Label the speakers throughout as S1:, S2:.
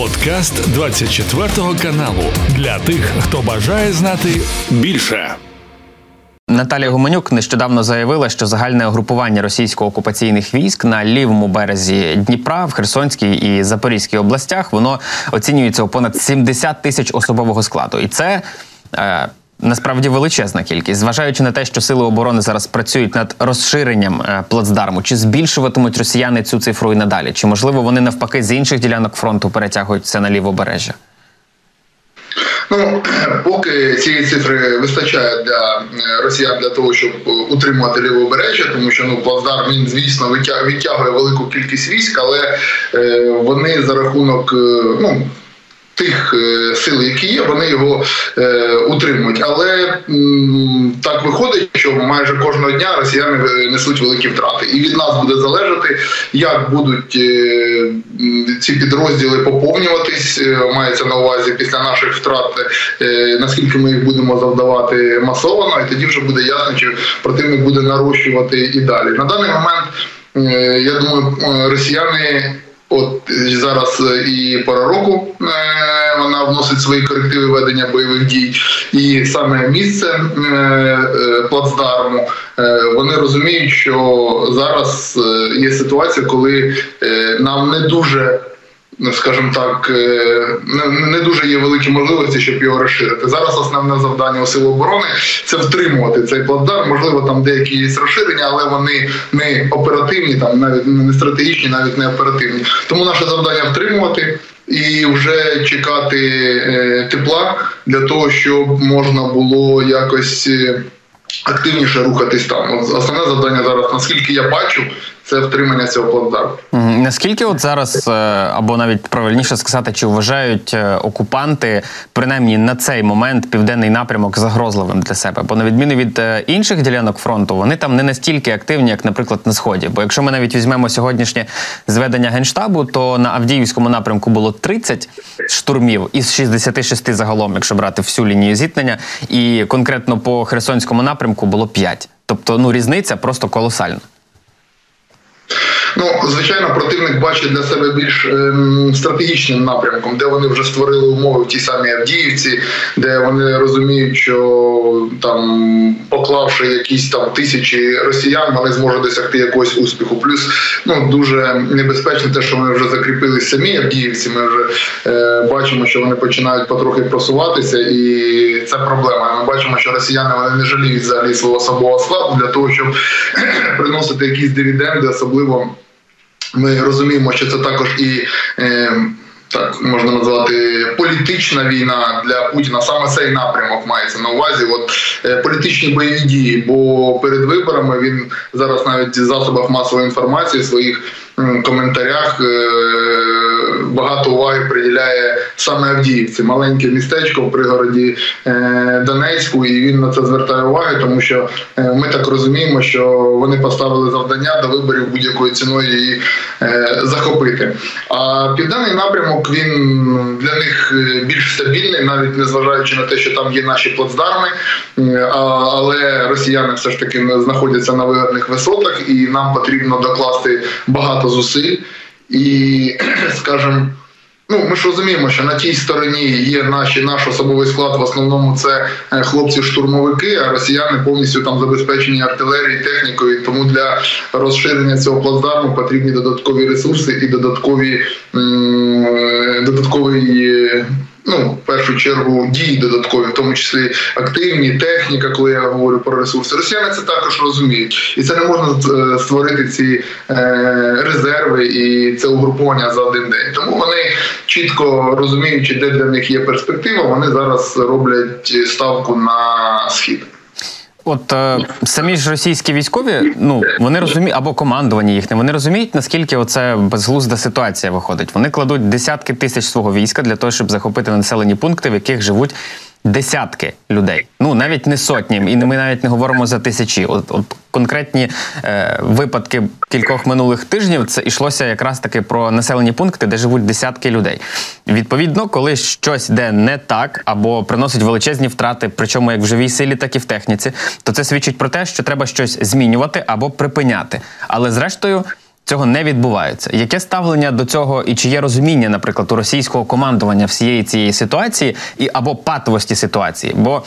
S1: Подкаст 24 каналу для тих, хто бажає знати більше.
S2: Наталія Гуменюк нещодавно заявила, що загальне угрупування російсько-окупаційних військ на лівому березі Дніпра в Херсонській і Запорізькій областях воно оцінюється у понад 70 тисяч особового складу, і це. Е, Насправді величезна кількість, зважаючи на те, що сили оборони зараз працюють над розширенням е, плацдарму, чи збільшуватимуть росіяни цю цифру і надалі? Чи можливо вони навпаки з інших ділянок фронту перетягують це на лівобережжя?
S3: Ну поки цієї цифри вистачає для е, росіян для того, щоб утримувати лівобережжя, тому що ну плацдарм він звісно витягує велику кількість військ, але е, вони за рахунок е, ну тих е, сил, які є, вони його е, утримують. Але так виходить, що майже кожного дня росіяни несуть великі втрати, і від нас буде залежати, як будуть е, ці підрозділи поповнюватись. Е, мається на увазі після наших втрат, е, наскільки ми їх будемо завдавати масово, і тоді вже буде ясно, чи противник буде нарощувати і далі. На даний момент е, я думаю, росіяни. От зараз і пора року вона вносить свої корективи ведення бойових дій, і саме місце е, е, плацдарму е, вони розуміють, що зараз є ситуація, коли нам не дуже скажімо так, не дуже є великі можливості, щоб його розширити. Зараз основне завдання у сил оборони це втримувати цей плацдарм. Можливо, там деякі є розширення, але вони не оперативні, там навіть не стратегічні, навіть не оперативні. Тому наше завдання втримувати і вже чекати е, тепла для того, щоб можна було якось е, активніше рухатись там. Основне завдання зараз, наскільки я бачу, це втримання цього плацдарму.
S2: Наскільки от зараз, е, або навіть правильніше сказати, чи вважають е, окупанти принаймні на цей момент південний напрямок загрозливим для себе? Бо на відміну від е, інших ділянок фронту, вони там не настільки активні, як, наприклад, на сході. Бо якщо ми навіть візьмемо сьогоднішнє зведення генштабу, то на Авдіївському напрямку було 30 штурмів із 66 загалом, якщо брати всю лінію зіткнення, і конкретно по Херсонському напрямку було 5. Тобто, ну різниця просто колосальна.
S3: Ну, звичайно, противник бачить для себе більш ем, стратегічним напрямком, де вони вже створили умови в тій самій Авдіївці, де вони розуміють, що там, поклавши якісь там тисячі росіян, вони зможуть досягти якогось успіху. Плюс ну дуже небезпечно, те, що вони вже закріпились самі Авдіївці. Ми вже е, бачимо, що вони починають потрохи просуватися, і це проблема. Ми бачимо, що росіяни вони не жаліють взагалі свого особового складу для того, щоб приносити якісь дивіденди, особливо. Ми розуміємо, що це також і е, так можна назвати політична війна для Путіна. Саме цей напрямок мається на увазі. От е, політичні бойові дії. Бо перед виборами він зараз навіть в засобах масової інформації в своїх коментарях. Е, багато уваги приділяє саме Авдіївці, маленьке містечко в пригороді е, Донецьку, і він на це звертає уваги, тому що е, ми так розуміємо, що вони поставили завдання до виборів будь-якою ціною її е, захопити. А південний напрямок він для них більш стабільний, навіть незважаючи на те, що там є наші плацдарми, але росіяни все ж таки знаходяться на вигідних висотах, і нам потрібно докласти багато зусиль і, скажімо, Ну, ми ж розуміємо, що на тій стороні є наші наш особовий склад. В основному це е, хлопці-штурмовики, а росіяни повністю там забезпечені артилерією, технікою. Тому для розширення цього плацдарму потрібні додаткові ресурси і додаткові додаткові. додатковий ну, в першу чергу дії додаткові, в тому числі активні, техніка, коли я говорю про ресурси. Росіяни це також розуміють, і це не можна е, створити ці е, резерви і це угруповання за один день. Тому вони чітко розуміючи, де для них є перспектива, вони зараз роблять ставку на схід.
S2: От е, самі ж російські військові, ну вони розуміють або командування їхнє, вони розуміють, наскільки оце безглузда ситуація виходить. Вони кладуть десятки тисяч свого війська для того, щоб захопити населені пункти, в яких живуть десятки людей. Ну навіть не сотні, і ми навіть не говоримо за тисячі. От, от конкретні е, випадки кількох минулих тижнів це йшлося якраз таки про населені пункти, де живуть десятки людей. Відповідно, коли щось йде не так або приносить величезні втрати, причому як в живій силі, так і в техніці, то це свідчить про те, що треба щось змінювати або припиняти. Але зрештою. Цього не відбувається. Яке ставлення до цього і чи є розуміння, наприклад, у російського командування всієї цієї ситуації і або патовості ситуації? Бо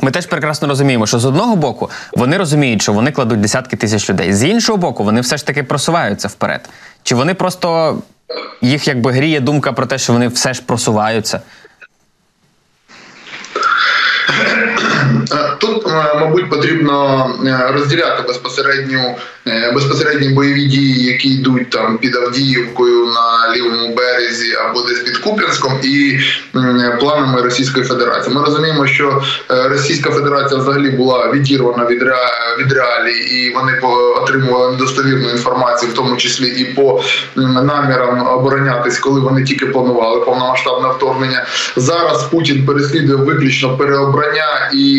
S2: ми теж прекрасно розуміємо, що з одного боку вони розуміють, що вони кладуть десятки тисяч людей. З іншого боку, вони все ж таки просуваються вперед. Чи вони просто їх якби гріє думка про те, що вони все ж просуваються?
S3: Е, тут, е, мабуть, потрібно е, розділяти безпосередню безпосередні бойові дії, які йдуть там під Авдіївкою на лівому березі або десь під Куп'янськом, і планами Російської Федерації. Ми розуміємо, що Російська Федерація взагалі була відірвана від від реалій, і вони отримували недостовірну інформацію, в тому числі і по намірам оборонятись, коли вони тільки планували повномасштабне вторгнення. Зараз Путін переслідує виключно переобрання і,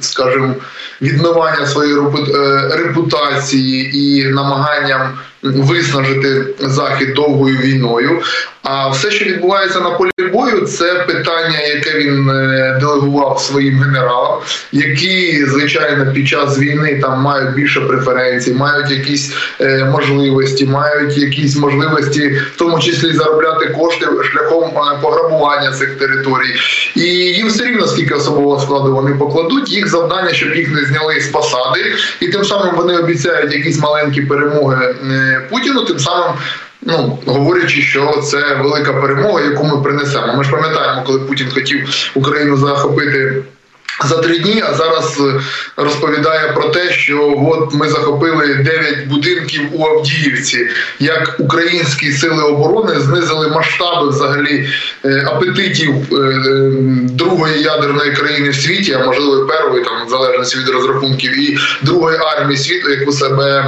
S3: скажімо, відмивання своєї е, репутації і намаганням виснажити захід довгою війною. А все, що відбувається на полі бою, це питання, яке він е, делегував своїм генералам, які звичайно під час війни там мають більше преференцій, мають якісь е, можливості, мають якісь можливості, в тому числі заробляти кошти шляхом е, пограбування цих територій. І їм все рівно скільки особового складу вони покладуть. Їх завдання, щоб їх не зняли з посади, і тим самим вони обіцяють якісь маленькі перемоги Путіну. Тим самим Ну говорячи, що це велика перемога, яку ми принесемо. Ми ж пам'ятаємо, коли Путін хотів Україну захопити. За три дні, а зараз е, розповідає про те, що от ми захопили 9 будинків у Авдіївці, як українські сили оборони знизили масштаби взагалі е, апетитів е, другої ядерної країни в світі, а можливо першої, там в залежності від розрахунків, і другої армії світу, яку себе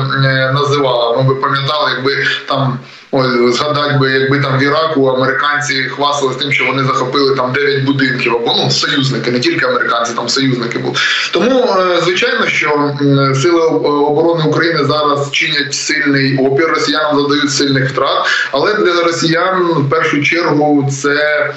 S3: називала. Ми би пам'ятали, якби там. Ось згадати би, якби там в Іраку американці хвасталися тим, що вони захопили там 9 будинків або ну союзники, не тільки американці, там союзники були. Тому е, звичайно, що сили оборони України зараз чинять сильний опір. Росіянам задають сильних втрат, але для росіян в першу чергу це.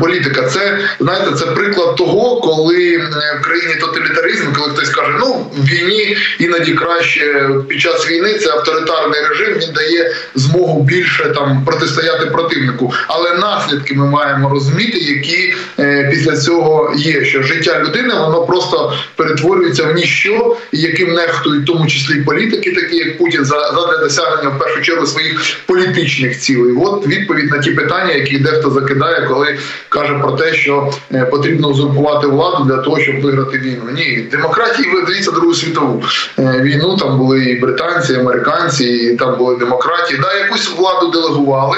S3: Політика, це знаєте, це приклад того, коли в країні тоталітаризм, коли хтось каже, ну в війні іноді краще під час війни це авторитарний режим, він дає змогу більше там протистояти противнику. Але наслідки ми маємо розуміти, які е, після цього є. Що життя людини воно просто перетворюється в ніщо, яким нехтують тому числі політики, такі як Путін, за задля досягнення в першу чергу своїх політичних цілей. От відповідь на ті питання, які дехто закидає, коли каже про те, що е, потрібно узурпувати владу для того, щоб виграти війну. Ні, демократії ви дивіться другу світову е, війну. Там були і британці, і американці, і там були демократії. Да, якусь владу делегували.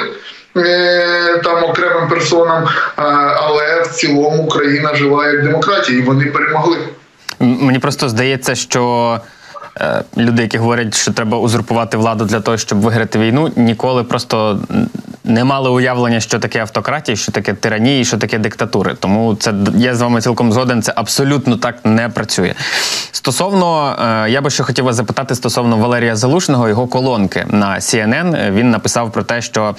S3: Е, там окремим персонам, але в цілому Україна жила як демократія, і вони перемогли.
S2: Мені просто здається, що люди, які говорять, що треба узурпувати владу для того, щоб виграти війну, ніколи просто не мали уявлення, що таке автократія, що таке тиранія, що таке диктатури. Тому це я з вами цілком згоден. Це абсолютно так не працює. Стосовно е, я би ще хотів вас запитати стосовно Валерія Залушного, його колонки на CNN, Він написав про те, що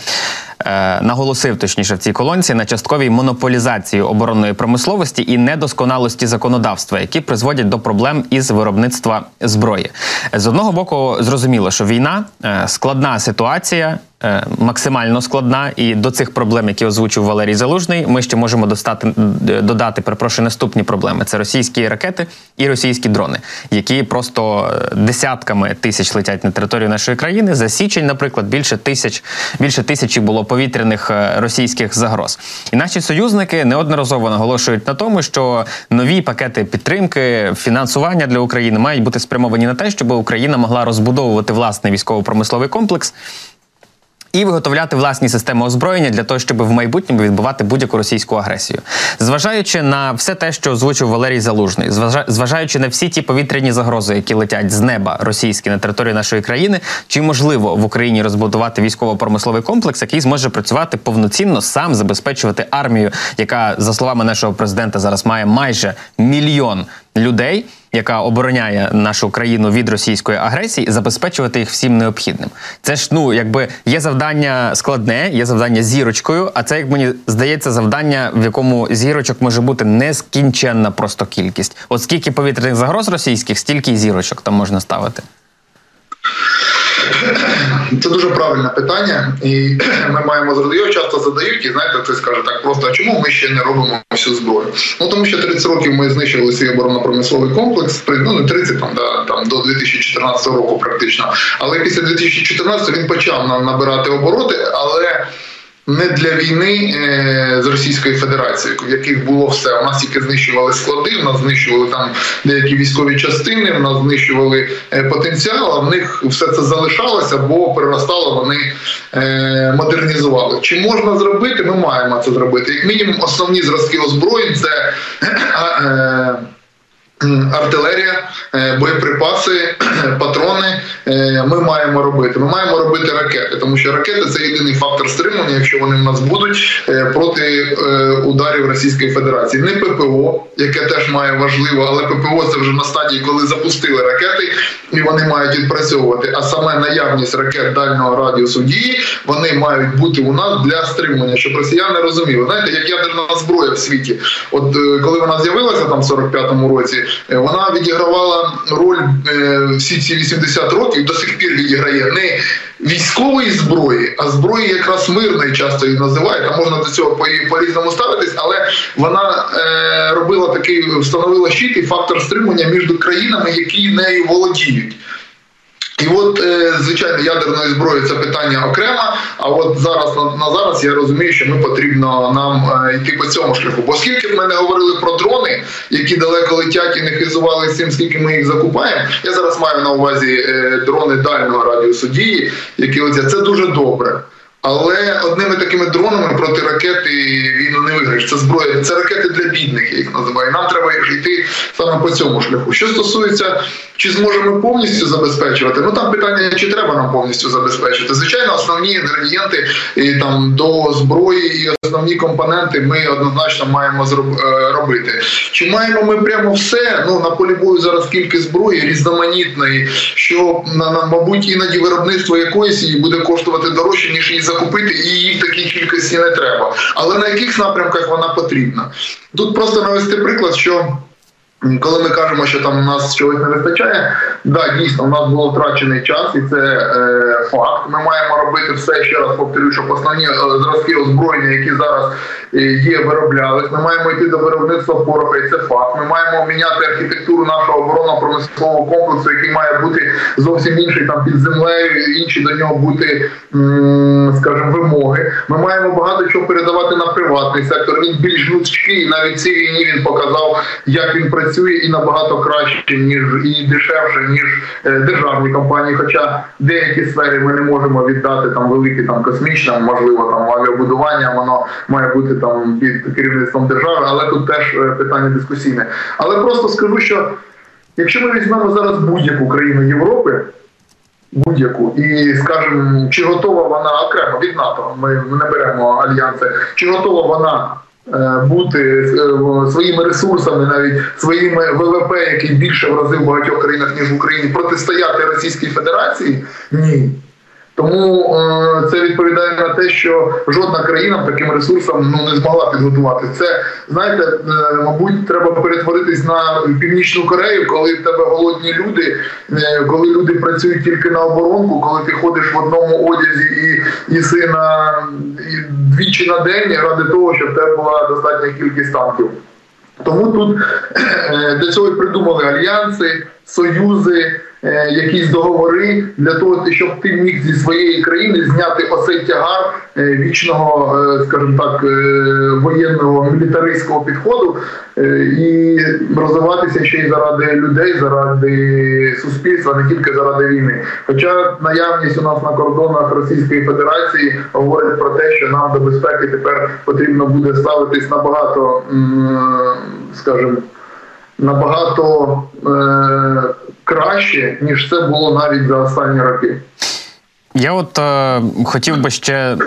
S2: Е, наголосив точніше в цій колонці на частковій монополізації оборонної промисловості і недосконалості законодавства, які призводять до проблем із виробництва зброї. З одного боку, зрозуміло, що війна е, складна ситуація. Е, максимально складна, і до цих проблем, які озвучив Валерій Залужний, ми ще можемо достати додати перепрошую, наступні проблеми: це російські ракети і російські дрони, які просто десятками тисяч летять на територію нашої країни. За січень, наприклад, більше тисяч більше тисячі було повітряних е, російських загроз. І наші союзники неодноразово наголошують на тому, що нові пакети підтримки, фінансування для України мають бути спрямовані на те, щоб Україна могла розбудовувати власний військово-промисловий комплекс і виготовляти власні системи озброєння для того, щоб в майбутньому відбувати будь-яку російську агресію, зважаючи на все те, що озвучив Валерій Залужний, зважаючи на всі ті повітряні загрози, які летять з неба російські на території нашої країни, чи можливо в Україні розбудувати військово-промисловий комплекс, який зможе працювати повноцінно сам забезпечувати армію, яка за словами нашого президента зараз має майже мільйон людей яка обороняє нашу країну від російської агресії, забезпечувати їх всім необхідним. Це ж ну якби є завдання складне, є завдання зірочкою. А це як мені здається, завдання, в якому зірочок може бути нескінченна просто кількість. От скільки повітряних загроз російських, стільки й зірочок там можна ставити.
S3: Це дуже правильне питання, і ми маємо. Його часто задають, і знаєте, хтось скаже так просто: а чому ми ще не робимо всю зброю? Ну тому що 30 років ми знищили свій оборонно-промисловий комплекс, ну не 30, там, да, там до 2014 року, практично. Але після 2014 він почав набирати обороти, але не для війни е, з Російською Федерацією, в яких було все. У нас тільки знищували склади, у нас знищували там деякі військові частини, у нас знищували е, потенціал. а В них все це залишалося, бо приростало, вони е, модернізували. Чи можна зробити? Ми маємо це зробити. Як мінімум, основні зразки озброєнь це. Артилерія, е, боєприпаси, патрони е, ми маємо робити. Ми маємо робити ракети, тому що ракети це єдиний фактор стримування, якщо вони в нас будуть е, проти ударів Російської Федерації. Не ППО, яке теж має важливо, але ППО це вже на стадії, коли запустили ракети, і вони мають відпрацьовувати. А саме наявність ракет дальнього радіусу дії вони мають бути у нас для стримування, щоб росіяни розуміли. Знаєте, як ядерна зброя в світі, от коли вона з'явилася там в 45-му році. Е, вона відігравала роль е, всі ці 80 років до сих пір відіграє не військової зброї, а зброї якраз мирної, часто її називають. А можна до цього по різному ставитись, але вона е, робила такий, встановила щит і фактор стримування між країнами, які нею володіють. І от, е, звичайно, ядерної зброї це питання окремо. А от зараз на зараз я розумію, що ми потрібно нам е, йти по цьому шляху. Бо скільки б ми не говорили про дрони, які далеко летять і не хизували з цим, скільки ми їх закупаємо. Я зараз маю на увазі е, дрони дальнього радіусу дії, які оця це дуже добре. Але одними такими дронами проти ракети війну не виграєш. Це зброя, це ракети для бідних, я їх називаю. Нам треба йти саме по цьому шляху. Що стосується, чи зможемо повністю забезпечувати, ну там питання, чи треба нам повністю забезпечити. Звичайно, основні інгредієнти і, там до зброї і основні компоненти ми однозначно маємо е, робити. Чи маємо ми прямо все? Ну на полі бою зараз кілька зброї різноманітної, що на мабуть іноді виробництво якоїсь її буде коштувати дорожче ніж її закупити, і її в такій кількості не треба. Але на яких напрямках вона потрібна? Тут просто навести приклад, що. Коли ми кажемо, що там у нас чогось не вистачає, да, дійсно у нас було втрачений час, і це е, факт. Ми маємо робити все ще раз повторюю, щоб основні е, зразки озброєння, які зараз е, є, вироблялись. Ми маємо йти до виробництва пороха, і це факт. Ми маємо міняти архітектуру нашого оборонно промислового комплексу, який має бути зовсім інший там під землею, інші до нього бути, скажімо, вимоги. Ми маємо багато чого передавати на приватний сектор. Він більш і навіть цій війні він показав, як він працює працює і набагато краще, ніж і дешевше, ніж е, державні компанії. Хоча деякі сфери ми не можемо віддати там великі там космічне, можливо, там авіабудування, воно має бути там під керівництвом держави, але тут теж е, питання дискусійне. Але просто скажу, що якщо ми візьмемо зараз будь-яку країну Європи. Будь-яку і скажемо, чи готова вона окремо від НАТО? Ми не беремо альянси, чи готова вона бути е, своїми ресурсами, навіть своїми ВВП, який більше в рази в багатьох країнах ніж в Україні, протистояти Російській Федерації? Ні. Тому е, це відповідає на те, що жодна країна таким ресурсом ну не змогла підготувати. Це знаєте, е, мабуть, треба перетворитись на північну Корею, коли в тебе голодні люди, е, коли люди працюють тільки на оборонку, коли ти ходиш в одному одязі і їси на і двічі на день ради того, щоб в тебе була достатня кількість танків. Тому тут для цього і придумали альянси, союзи. Е, якісь договори для того, щоб ти міг зі своєї країни зняти оцей тягар е, вічного, е, скажімо так, воєнного мілітаристського підходу і розвиватися ще й заради людей, заради суспільства, не тільки заради війни. Хоча наявність у нас на кордонах Російської Федерації говорить про те, що нам до безпеки тепер потрібно буде ставитись набагато, скажімо, набагато е, краще, ніж це було навіть за останні роки.
S2: Я от е, хотів би ще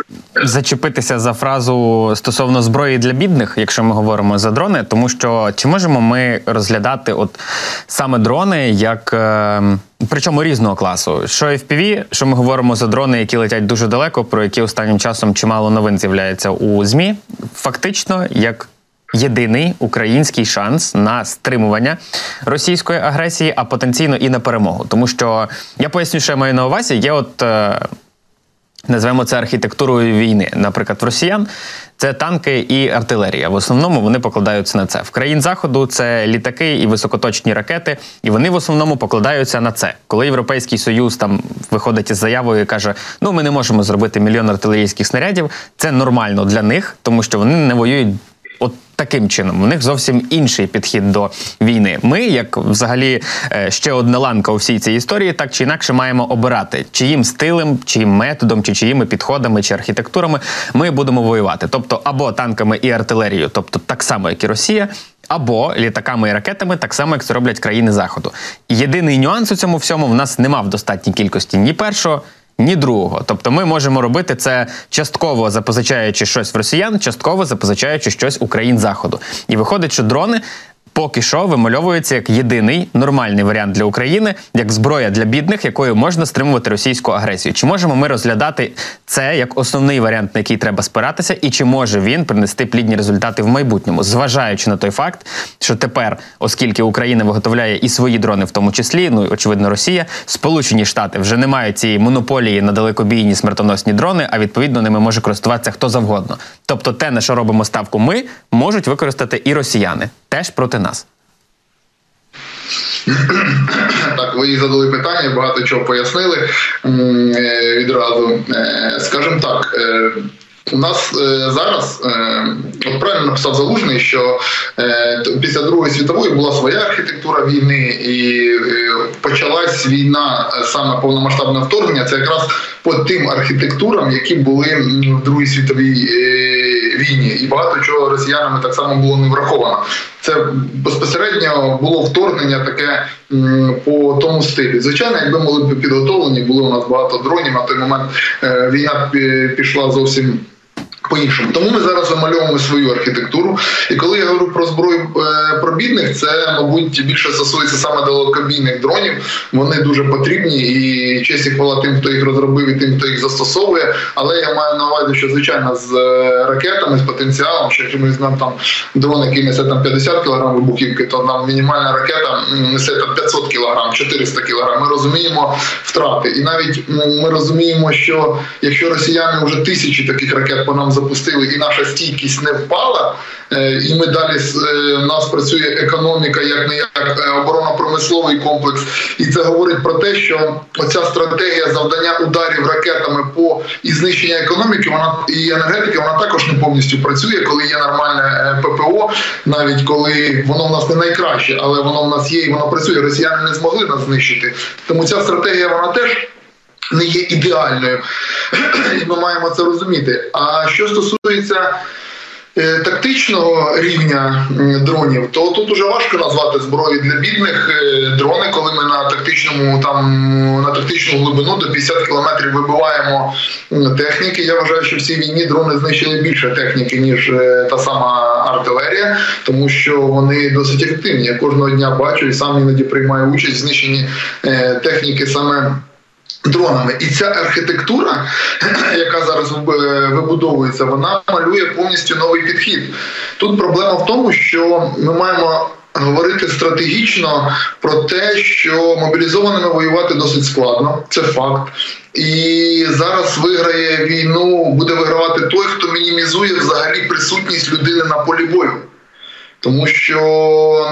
S2: зачепитися за фразу стосовно зброї для бідних, якщо ми говоримо за дрони, тому що чи можемо ми розглядати от саме дрони як. Е, Причому різного класу, що FPV, що ми говоримо за дрони, які летять дуже далеко, про які останнім часом чимало новин з'являється у ЗМІ, фактично як єдиний український шанс на стримування російської агресії, а потенційно і на перемогу. Тому що я поясню, що я маю на увазі. Є от. Е, Назвемо це архітектурою війни. Наприклад, в росіян це танки і артилерія. В основному вони покладаються на це. В країн заходу це літаки і високоточні ракети, і вони в основному покладаються на це. Коли Європейський Союз там виходить із заявою і каже: Ну ми не можемо зробити мільйон артилерійських снарядів. Це нормально для них, тому що вони не воюють от таким чином. У них зовсім інший підхід до війни. Ми, як взагалі е, ще одна ланка у всій цій історії, так чи інакше маємо обирати, чиїм стилем, чиїм методом, чи чиїми підходами, чи архітектурами ми будемо воювати. Тобто або танками і артилерією, тобто так само, як і Росія. Або літаками і ракетами, так само, як це роблять країни Заходу. Єдиний нюанс у цьому всьому в нас нема в достатній кількості ні першого, ні другого. Тобто ми можемо робити це частково запозичаючи щось в росіян, частково запозичаючи щось у країн заходу. І виходить, що дрони поки що вимальовується як єдиний нормальний варіант для України, як зброя для бідних, якою можна стримувати російську агресію. Чи можемо ми розглядати це як основний варіант, на який треба спиратися, і чи може він принести плідні результати в майбутньому, зважаючи на той факт, що тепер, оскільки Україна виготовляє і свої дрони, в тому числі, ну і очевидно, Росія, Сполучені Штати вже не мають цієї монополії на далекобійні смертоносні дрони, а відповідно ними може користуватися хто завгодно. Тобто, те, на що робимо ставку, ми можуть використати і росіяни теж проти нас.
S3: Так, ви задали питання, багато чого пояснили е, відразу. Е, скажімо так, е, у нас е, зараз е, от правильно написав залужний, що е, після Другої світової була своя архітектура війни, і почалась війна саме повномасштабне вторгнення. Це якраз по тим архітектурам, які були в Другій світовій війні, і багато чого росіянами так само було не враховано. Це безпосередньо було вторгнення таке по тому стилі. Звичайно, якби були підготовлені, було у нас багато дронів. На той момент е, війна пішла зовсім по-іншому. Тому ми зараз вимальовуємо свою архітектуру. І коли я говорю про зброю е, про бідних, це мабуть більше стосується саме далекобійних дронів. Вони дуже потрібні і честь і хвала тим, хто їх розробив, і тим, хто їх застосовує. Але я маю на увазі, що звичайно з е, ракетами, з потенціалом, що якщо ми знаємо там дрон, який несе там 50 кг вибухівки, то нам мінімальна ракета несе там 500 кг, 400 кг. Ми розуміємо втрати, і навіть ми розуміємо, що якщо росіяни вже тисячі таких ракет по нам запустили, і наша стійкість не впала. Е, і ми далі е, в нас працює економіка, як не як е, оборонно-промисловий комплекс, і це говорить про те, що оця стратегія завдання ударів ракетами по і знищення економіки, вона і енергетики, вона також не повністю працює, коли є нормальне ППО, навіть коли воно в нас не найкраще, але воно в нас є і воно працює. Росіяни не змогли нас знищити. Тому ця стратегія вона теж не є ідеальною, і ми маємо це розуміти. А що стосується е, тактичного рівня дронів, то тут уже важко назвати зброю для бідних е, дрони, коли ми на тактичному там на тактичну глибину до 50 кілометрів вибиваємо техніки. Я вважаю, що в цій війні дрони знищили більше техніки ніж е, та сама артилерія, тому що вони досить ефективні. Я кожного дня бачу і сам іноді приймаю участь в знищенні техніки саме дронами. І ця архітектура, яка зараз вибудовується, вона малює повністю новий підхід. Тут проблема в тому, що ми маємо. Говорити стратегічно про те, що мобілізованими воювати досить складно, це факт. І зараз виграє війну, буде вигравати той, хто мінімізує взагалі присутність людини на полі бою тому що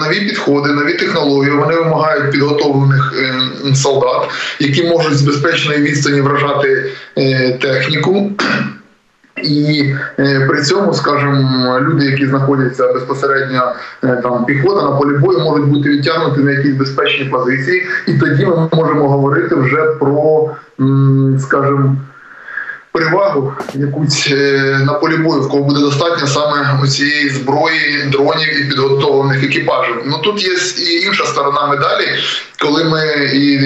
S3: нові підходи, нові технології вони вимагають підготовлених е, солдат, які можуть з безпечної відстані вражати е, техніку. І е, при цьому, скажімо, люди, які знаходяться безпосередньо там піхота на полі бою, можуть бути відтягнуті на якісь безпечні позиції, і тоді ми можемо говорити вже про, скажімо, перевагу якусь е, на полі бою, в кого буде достатньо саме цієї зброї, дронів і підготовлених екіпажів. Ну тут є і інша сторона медалі, коли ми і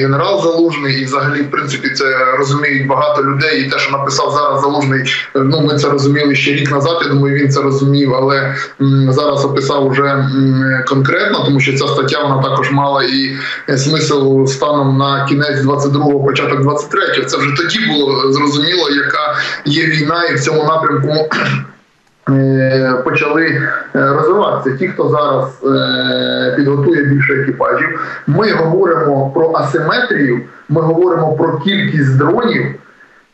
S3: генерал Залужний, і взагалі, в принципі, це розуміють багато людей. І те, що написав зараз Залужний, ну ми це розуміли ще рік назад. Я думаю, він це розумів, але м, зараз описав уже м, конкретно, тому що ця стаття вона також мала і смисл станом на кінець 22-го, початок 23-го. Це вже тоді було зрозуміло, яка є війна, і в цьому напрямку. Е, почали е, розвиватися. Ті, хто зараз е, підготує більше екіпажів, ми говоримо про асиметрію, ми говоримо про кількість дронів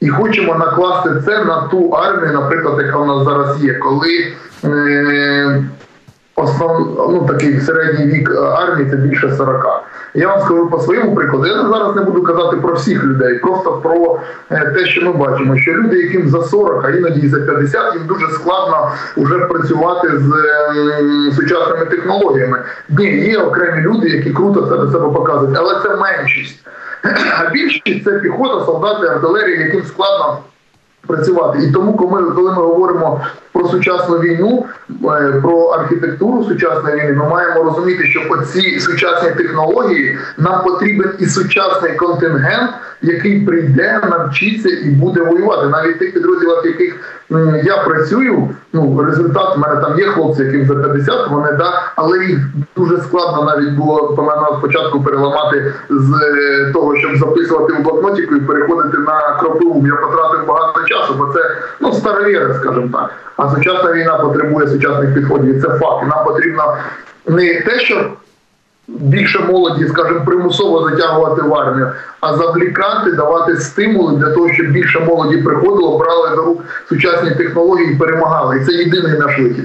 S3: і хочемо накласти це на ту армію, наприклад, яка в нас зараз є, коли основ, ну, такий середній вік армії це більше 40. Я вам скажу по своєму прикладу. Я зараз не буду казати про всіх людей, просто про е, те, що ми бачимо, що люди, яким за 40, а іноді і за 50, їм дуже складно вже працювати з сучасними технологіями. Ні, є окремі люди, які круто це до себе показують, але це меншість. А більшість це піхота, солдати, артилерія, яким складно працювати. І тому, коли ми говоримо про сучасну війну, е, про архітектуру сучасної війни, ми маємо розуміти, що по ці сучасні технології нам потрібен і сучасний контингент, який прийде, навчиться і буде воювати. Навіть тих підрозділах, яких я працюю, ну результат в мене там є хлопці, яким за 50, вони да, але їх дуже складно навіть було по мене спочатку переламати з е, того, щоб записувати в блокнотіку і переходити на кропиву. Я потратив багато часу, бо це ну старовіри, скажімо так. А сучасна війна потребує сучасних підходів. і Це факт. Нам потрібно не те, що більше молоді, скажімо, примусово затягувати в армію, а завлікати, давати стимули для того, щоб більше молоді приходило, брали до рук сучасні технології і перемагали. І це єдиний наш вихід.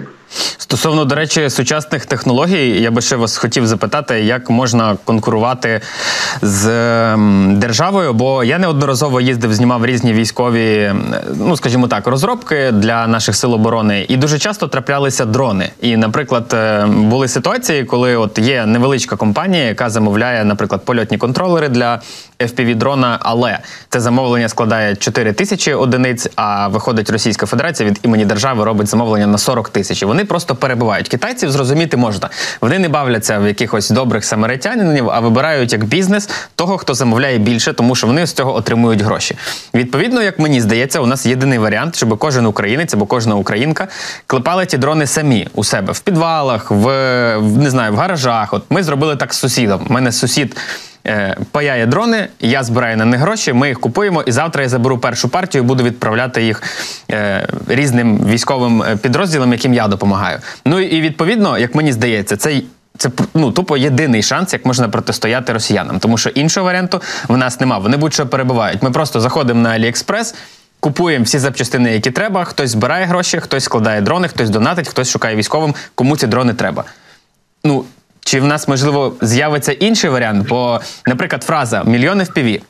S2: Стосовно, до речі, сучасних технологій, я би ще вас хотів запитати, як можна конкурувати з ем, державою, бо я неодноразово їздив, знімав різні військові, ну скажімо так, розробки для наших сил оборони, і дуже часто траплялися дрони. І, наприклад, е, були ситуації, коли от є невеличка компанія, яка замовляє, наприклад, польотні контролери для fpv дрона, але це замовлення складає 4 тисячі одиниць. А виходить Російська Федерація від імені держави робить замовлення на 40 тисяч. Вони просто перебувають. Китайців зрозуміти можна. Вони не бавляться в якихось добрих самаритянинів, а вибирають як бізнес того, хто замовляє більше, тому що вони з цього отримують гроші. Відповідно, як мені здається, у нас єдиний варіант, щоб кожен українець або кожна українка клепали ті дрони самі у себе в підвалах, в не знаю, в гаражах. От ми зробили так з сусідом. У мене сусід. Е, паяє дрони, я збираю на них гроші, ми їх купуємо, і завтра я заберу першу партію, і буду відправляти їх е, різним військовим е, підрозділам, яким я допомагаю. Ну і відповідно, як мені здається, це. Це ну тупо єдиний шанс, як можна протистояти росіянам, тому що іншого варіанту в нас нема. Вони будь-що перебувають. Ми просто заходимо на Аліекспрес, купуємо всі запчастини, які треба. Хтось збирає гроші, хтось складає дрони, хтось донатить, хтось шукає військовим, кому ці дрони треба. Ну чи в нас можливо з'явиться інший варіант? Бо, наприклад, фраза мільйони в піві.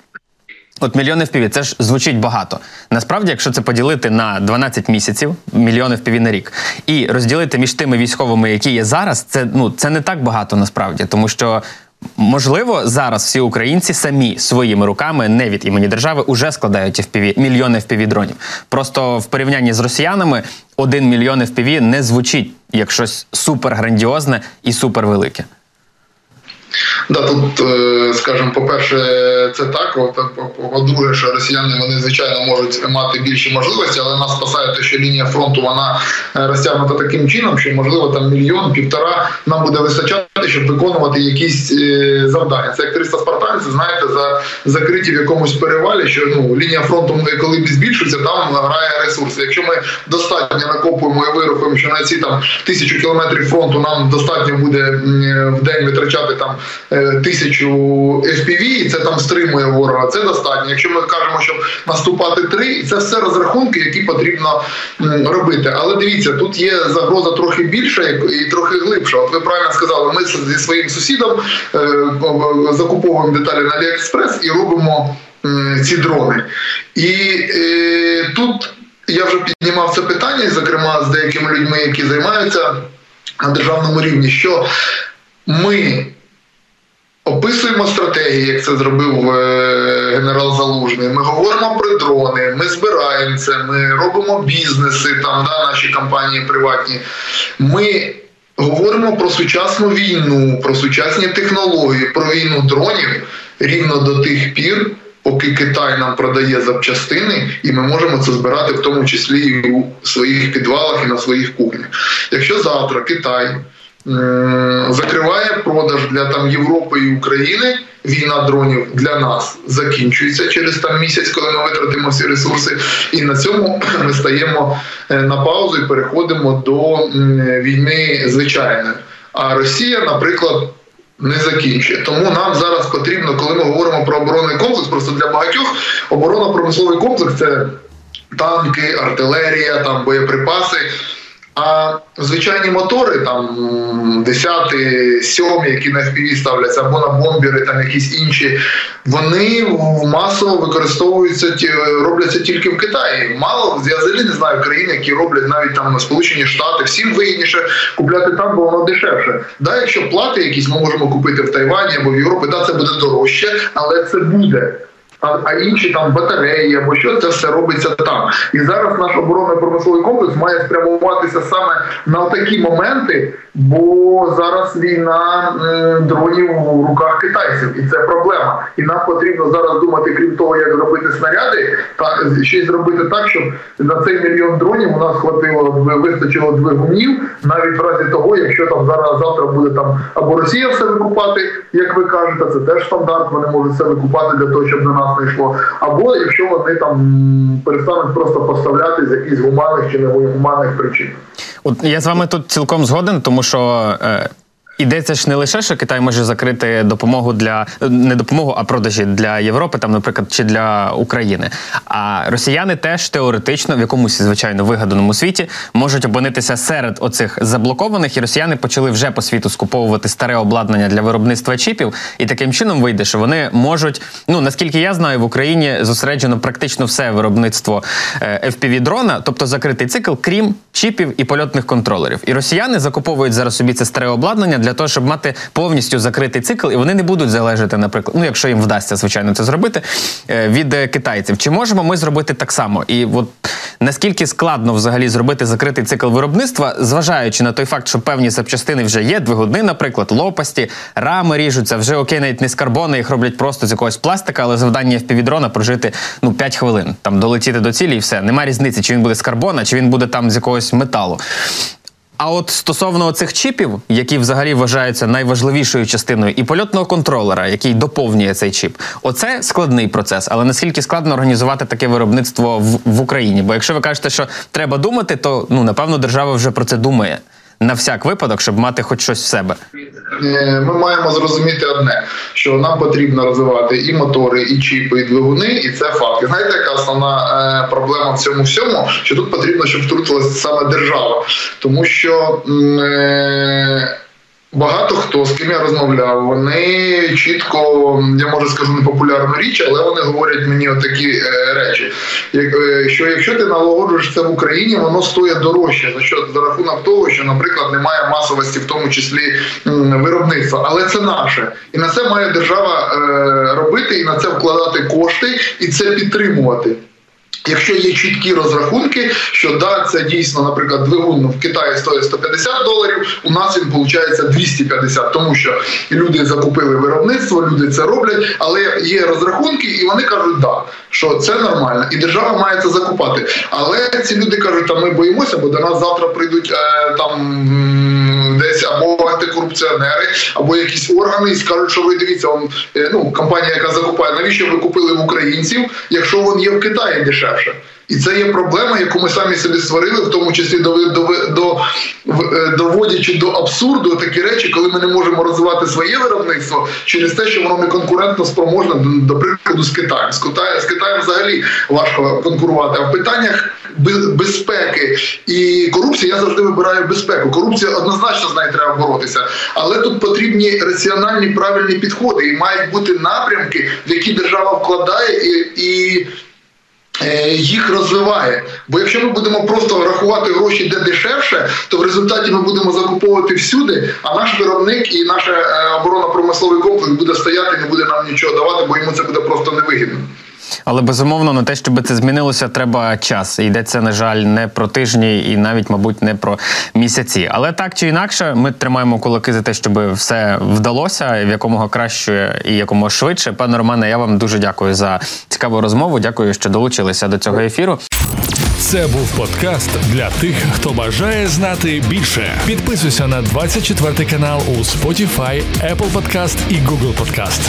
S2: От мільйони FPV, це ж звучить багато. Насправді, якщо це поділити на 12 місяців, мільйони FPV на рік, і розділити між тими військовими, які є зараз, це ну це не так багато насправді, тому що Можливо, зараз всі українці самі своїми руками, не від імені держави, уже складають FPV, мільйони FPV дронів. Просто в порівнянні з росіянами один мільйон FPV не звучить як щось суперграндіозне і супервелике.
S3: Да, тут, е, скажімо, по-перше, це так. По-друге, що росіяни вони звичайно можуть мати більші можливості, але нас спасає те, що лінія фронту вона е, розтягнута таким чином, що можливо там мільйон, півтора нам буде вистачати, щоб виконувати якісь е, завдання. Це як 300 спартанців, знаєте, за закриті в якомусь перевалі, що ну лінія фронту, коли збільшується, там грає ресурси. Якщо ми достатньо накопуємо і вирухуємо, що на ці там тисячу кілометрів фронту нам достатньо буде в день витрачати там. Е, тисячу FPV, і це там стримує ворога. Це достатньо. Якщо ми кажемо, щоб наступати три, це все розрахунки, які потрібно робити. Але дивіться, тут є загроза трохи більша і трохи глибша. От ви правильно сказали, ми зі своїм сусідом е, закуповуємо деталі на Аліекспрес і робимо ці дрони. І е, тут я вже піднімав це питання, зокрема з деякими людьми, які займаються на державному рівні, що ми описуємо стратегії, як це зробив е, генерал Залужний. Ми говоримо про дрони, ми збираємо це, ми робимо бізнеси, там да, наші компанії приватні. Ми говоримо про сучасну війну, про сучасні технології, про війну дронів рівно до тих пір. Поки Китай нам продає запчастини, і ми можемо це збирати в тому числі і у своїх підвалах і на своїх кухнях. Якщо завтра Китай закриває продаж для там Європи і України. Війна дронів для нас закінчується через там місяць, коли ми витратимо всі ресурси, і на цьому ми стаємо е, на паузу і переходимо до війни звичайної. А Росія, наприклад, не закінчує. Тому нам зараз потрібно, коли ми говоримо про оборонний комплекс, просто для багатьох оборонно-промисловий комплекс це танки, артилерія, там боєприпаси. А звичайні мотори, там 10, 7, які на FPV ставляться, або на бомбери, там якісь інші, вони масово використовуються, робляться тільки в Китаї. Мало я взагалі не знаю країн, які роблять навіть там Сполучені Штати. Всім вигідніше купляти там, бо воно дешевше. Да, якщо плати якісь ми можемо купити в Тайвані або в Європі, да, це буде дорожче, але це буде а інші там батареї або що це все робиться там. І зараз наш оборонно-промисловий комплекс має спрямуватися саме на такі моменти, бо зараз війна дронів в руках китайців, і це проблема. І нам потрібно зараз думати, крім того, як зробити снаряди, та ще й зробити так, щоб на цей мільйон дронів у нас хватило вистачило двигунів, навіть в разі того, якщо там зараз завтра буде там або Росія все викупати, як ви кажете, це теж стандарт. Вони можуть все викупати для того, щоб на нас не йшло. Або якщо вони там перестануть просто поставляти з якихось гуманних чи негуманних причин.
S2: От я з вами тут цілком згоден, тому що. Е... Ідеться ж не лише, що Китай може закрити допомогу для не допомогу, а продажі для Європи, там, наприклад, чи для України. А росіяни теж теоретично в якомусь звичайно вигаданому світі можуть опинитися серед оцих заблокованих, і росіяни почали вже по світу скуповувати старе обладнання для виробництва чіпів. І таким чином вийде, що вони можуть. Ну наскільки я знаю, в Україні зосереджено практично все виробництво е, fpv дрона, тобто закритий цикл, крім чіпів і польотних контролерів. І росіяни закуповують зараз собі це старе обладнання для того, щоб мати повністю закритий цикл, і вони не будуть залежати, наприклад, ну якщо їм вдасться звичайно це зробити е, від е, китайців. Чи можемо ми зробити так само? І от наскільки складно взагалі зробити закритий цикл виробництва, зважаючи на той факт, що певні запчастини вже є, двигуни, наприклад, лопасті, рами ріжуться, вже окей, навіть не з карбону, їх роблять просто з якогось пластика, але завдання впівдрона прожити ну 5 хвилин, там долетіти до цілі, і все. Нема різниці, чи він буде з карбона, чи він буде там з якогось металу. А от стосовно цих чіпів, які взагалі вважаються найважливішою частиною, і польотного контролера, який доповнює цей чіп, оце складний процес. Але наскільки складно організувати таке виробництво в, в Україні? Бо якщо ви кажете, що треба думати, то ну напевно держава вже про це думає на всяк випадок, щоб мати хоч щось в себе?
S3: Е, ми маємо зрозуміти одне: що нам потрібно розвивати і мотори, і чіпи, і двигуни, і це факт. І Знаєте, яка основна е, проблема в цьому всьому? Що тут потрібно, щоб втрутилася саме держава, тому що. Е, Багато хто з ким я розмовляв, вони чітко, я можу скажу непопулярну річ, але вони говорять мені отакі е, речі. Е, що якщо ти налагоджуєш це в Україні, воно стоїть дорожче за що за рахунок того, що, наприклад, немає масовості, в тому числі виробництва, але це наше, і на це має держава е, робити, і на це вкладати кошти, і це підтримувати. Якщо є чіткі розрахунки, що да, це дійсно, наприклад, двигун в Китаї стоїть 150 доларів, у нас він виходить 250, тому що люди закупили виробництво, люди це роблять, але є розрахунки, і вони кажуть, да, що це нормально, і держава має це закупати. Але ці люди кажуть, та ми боїмося, бо до нас завтра прийдуть е, там десь або антикорупціонери, або якісь органи і скажуть, що ви дивіться, он, е, ну компанія, яка закупає, навіщо ви купили в українців, якщо він є в Китаї дешевше. І це є проблема, яку ми самі собі створили, в тому числі е, доводячи до абсурду такі речі, коли ми не можемо розвивати своє виробництво через те, що воно не конкурентно спроможне, до, прикладу, з Китаєм. З Китаєм з Китаєм взагалі важко конкурувати. А в питаннях безпеки і корупції я завжди вибираю безпеку. Корупція однозначно з нею треба боротися, але тут потрібні раціональні правильні підходи і мають бути напрямки, в які держава вкладає і. і їх розвиває. Бо якщо ми будемо просто рахувати гроші де дешевше, то в результаті ми будемо закуповувати всюди, а наш виробник і наша е, оборонно-промисловий комплекс буде стояти, не буде нам нічого давати, бо йому це буде просто невигідно.
S2: Але безумовно на те, щоб це змінилося, треба час. І йдеться, на жаль, не про тижні і навіть, мабуть, не про місяці. Але так чи інакше, ми тримаємо кулаки за те, щоб все вдалося в якомога краще і якомога швидше. Пане Романе, я вам дуже дякую за цікаву розмову. Дякую, що долучилися до цього ефіру.
S1: Це був подкаст для тих, хто бажає знати більше. Підписуйся на 24 канал у Spotify, Apple Podcast і Google Podcast.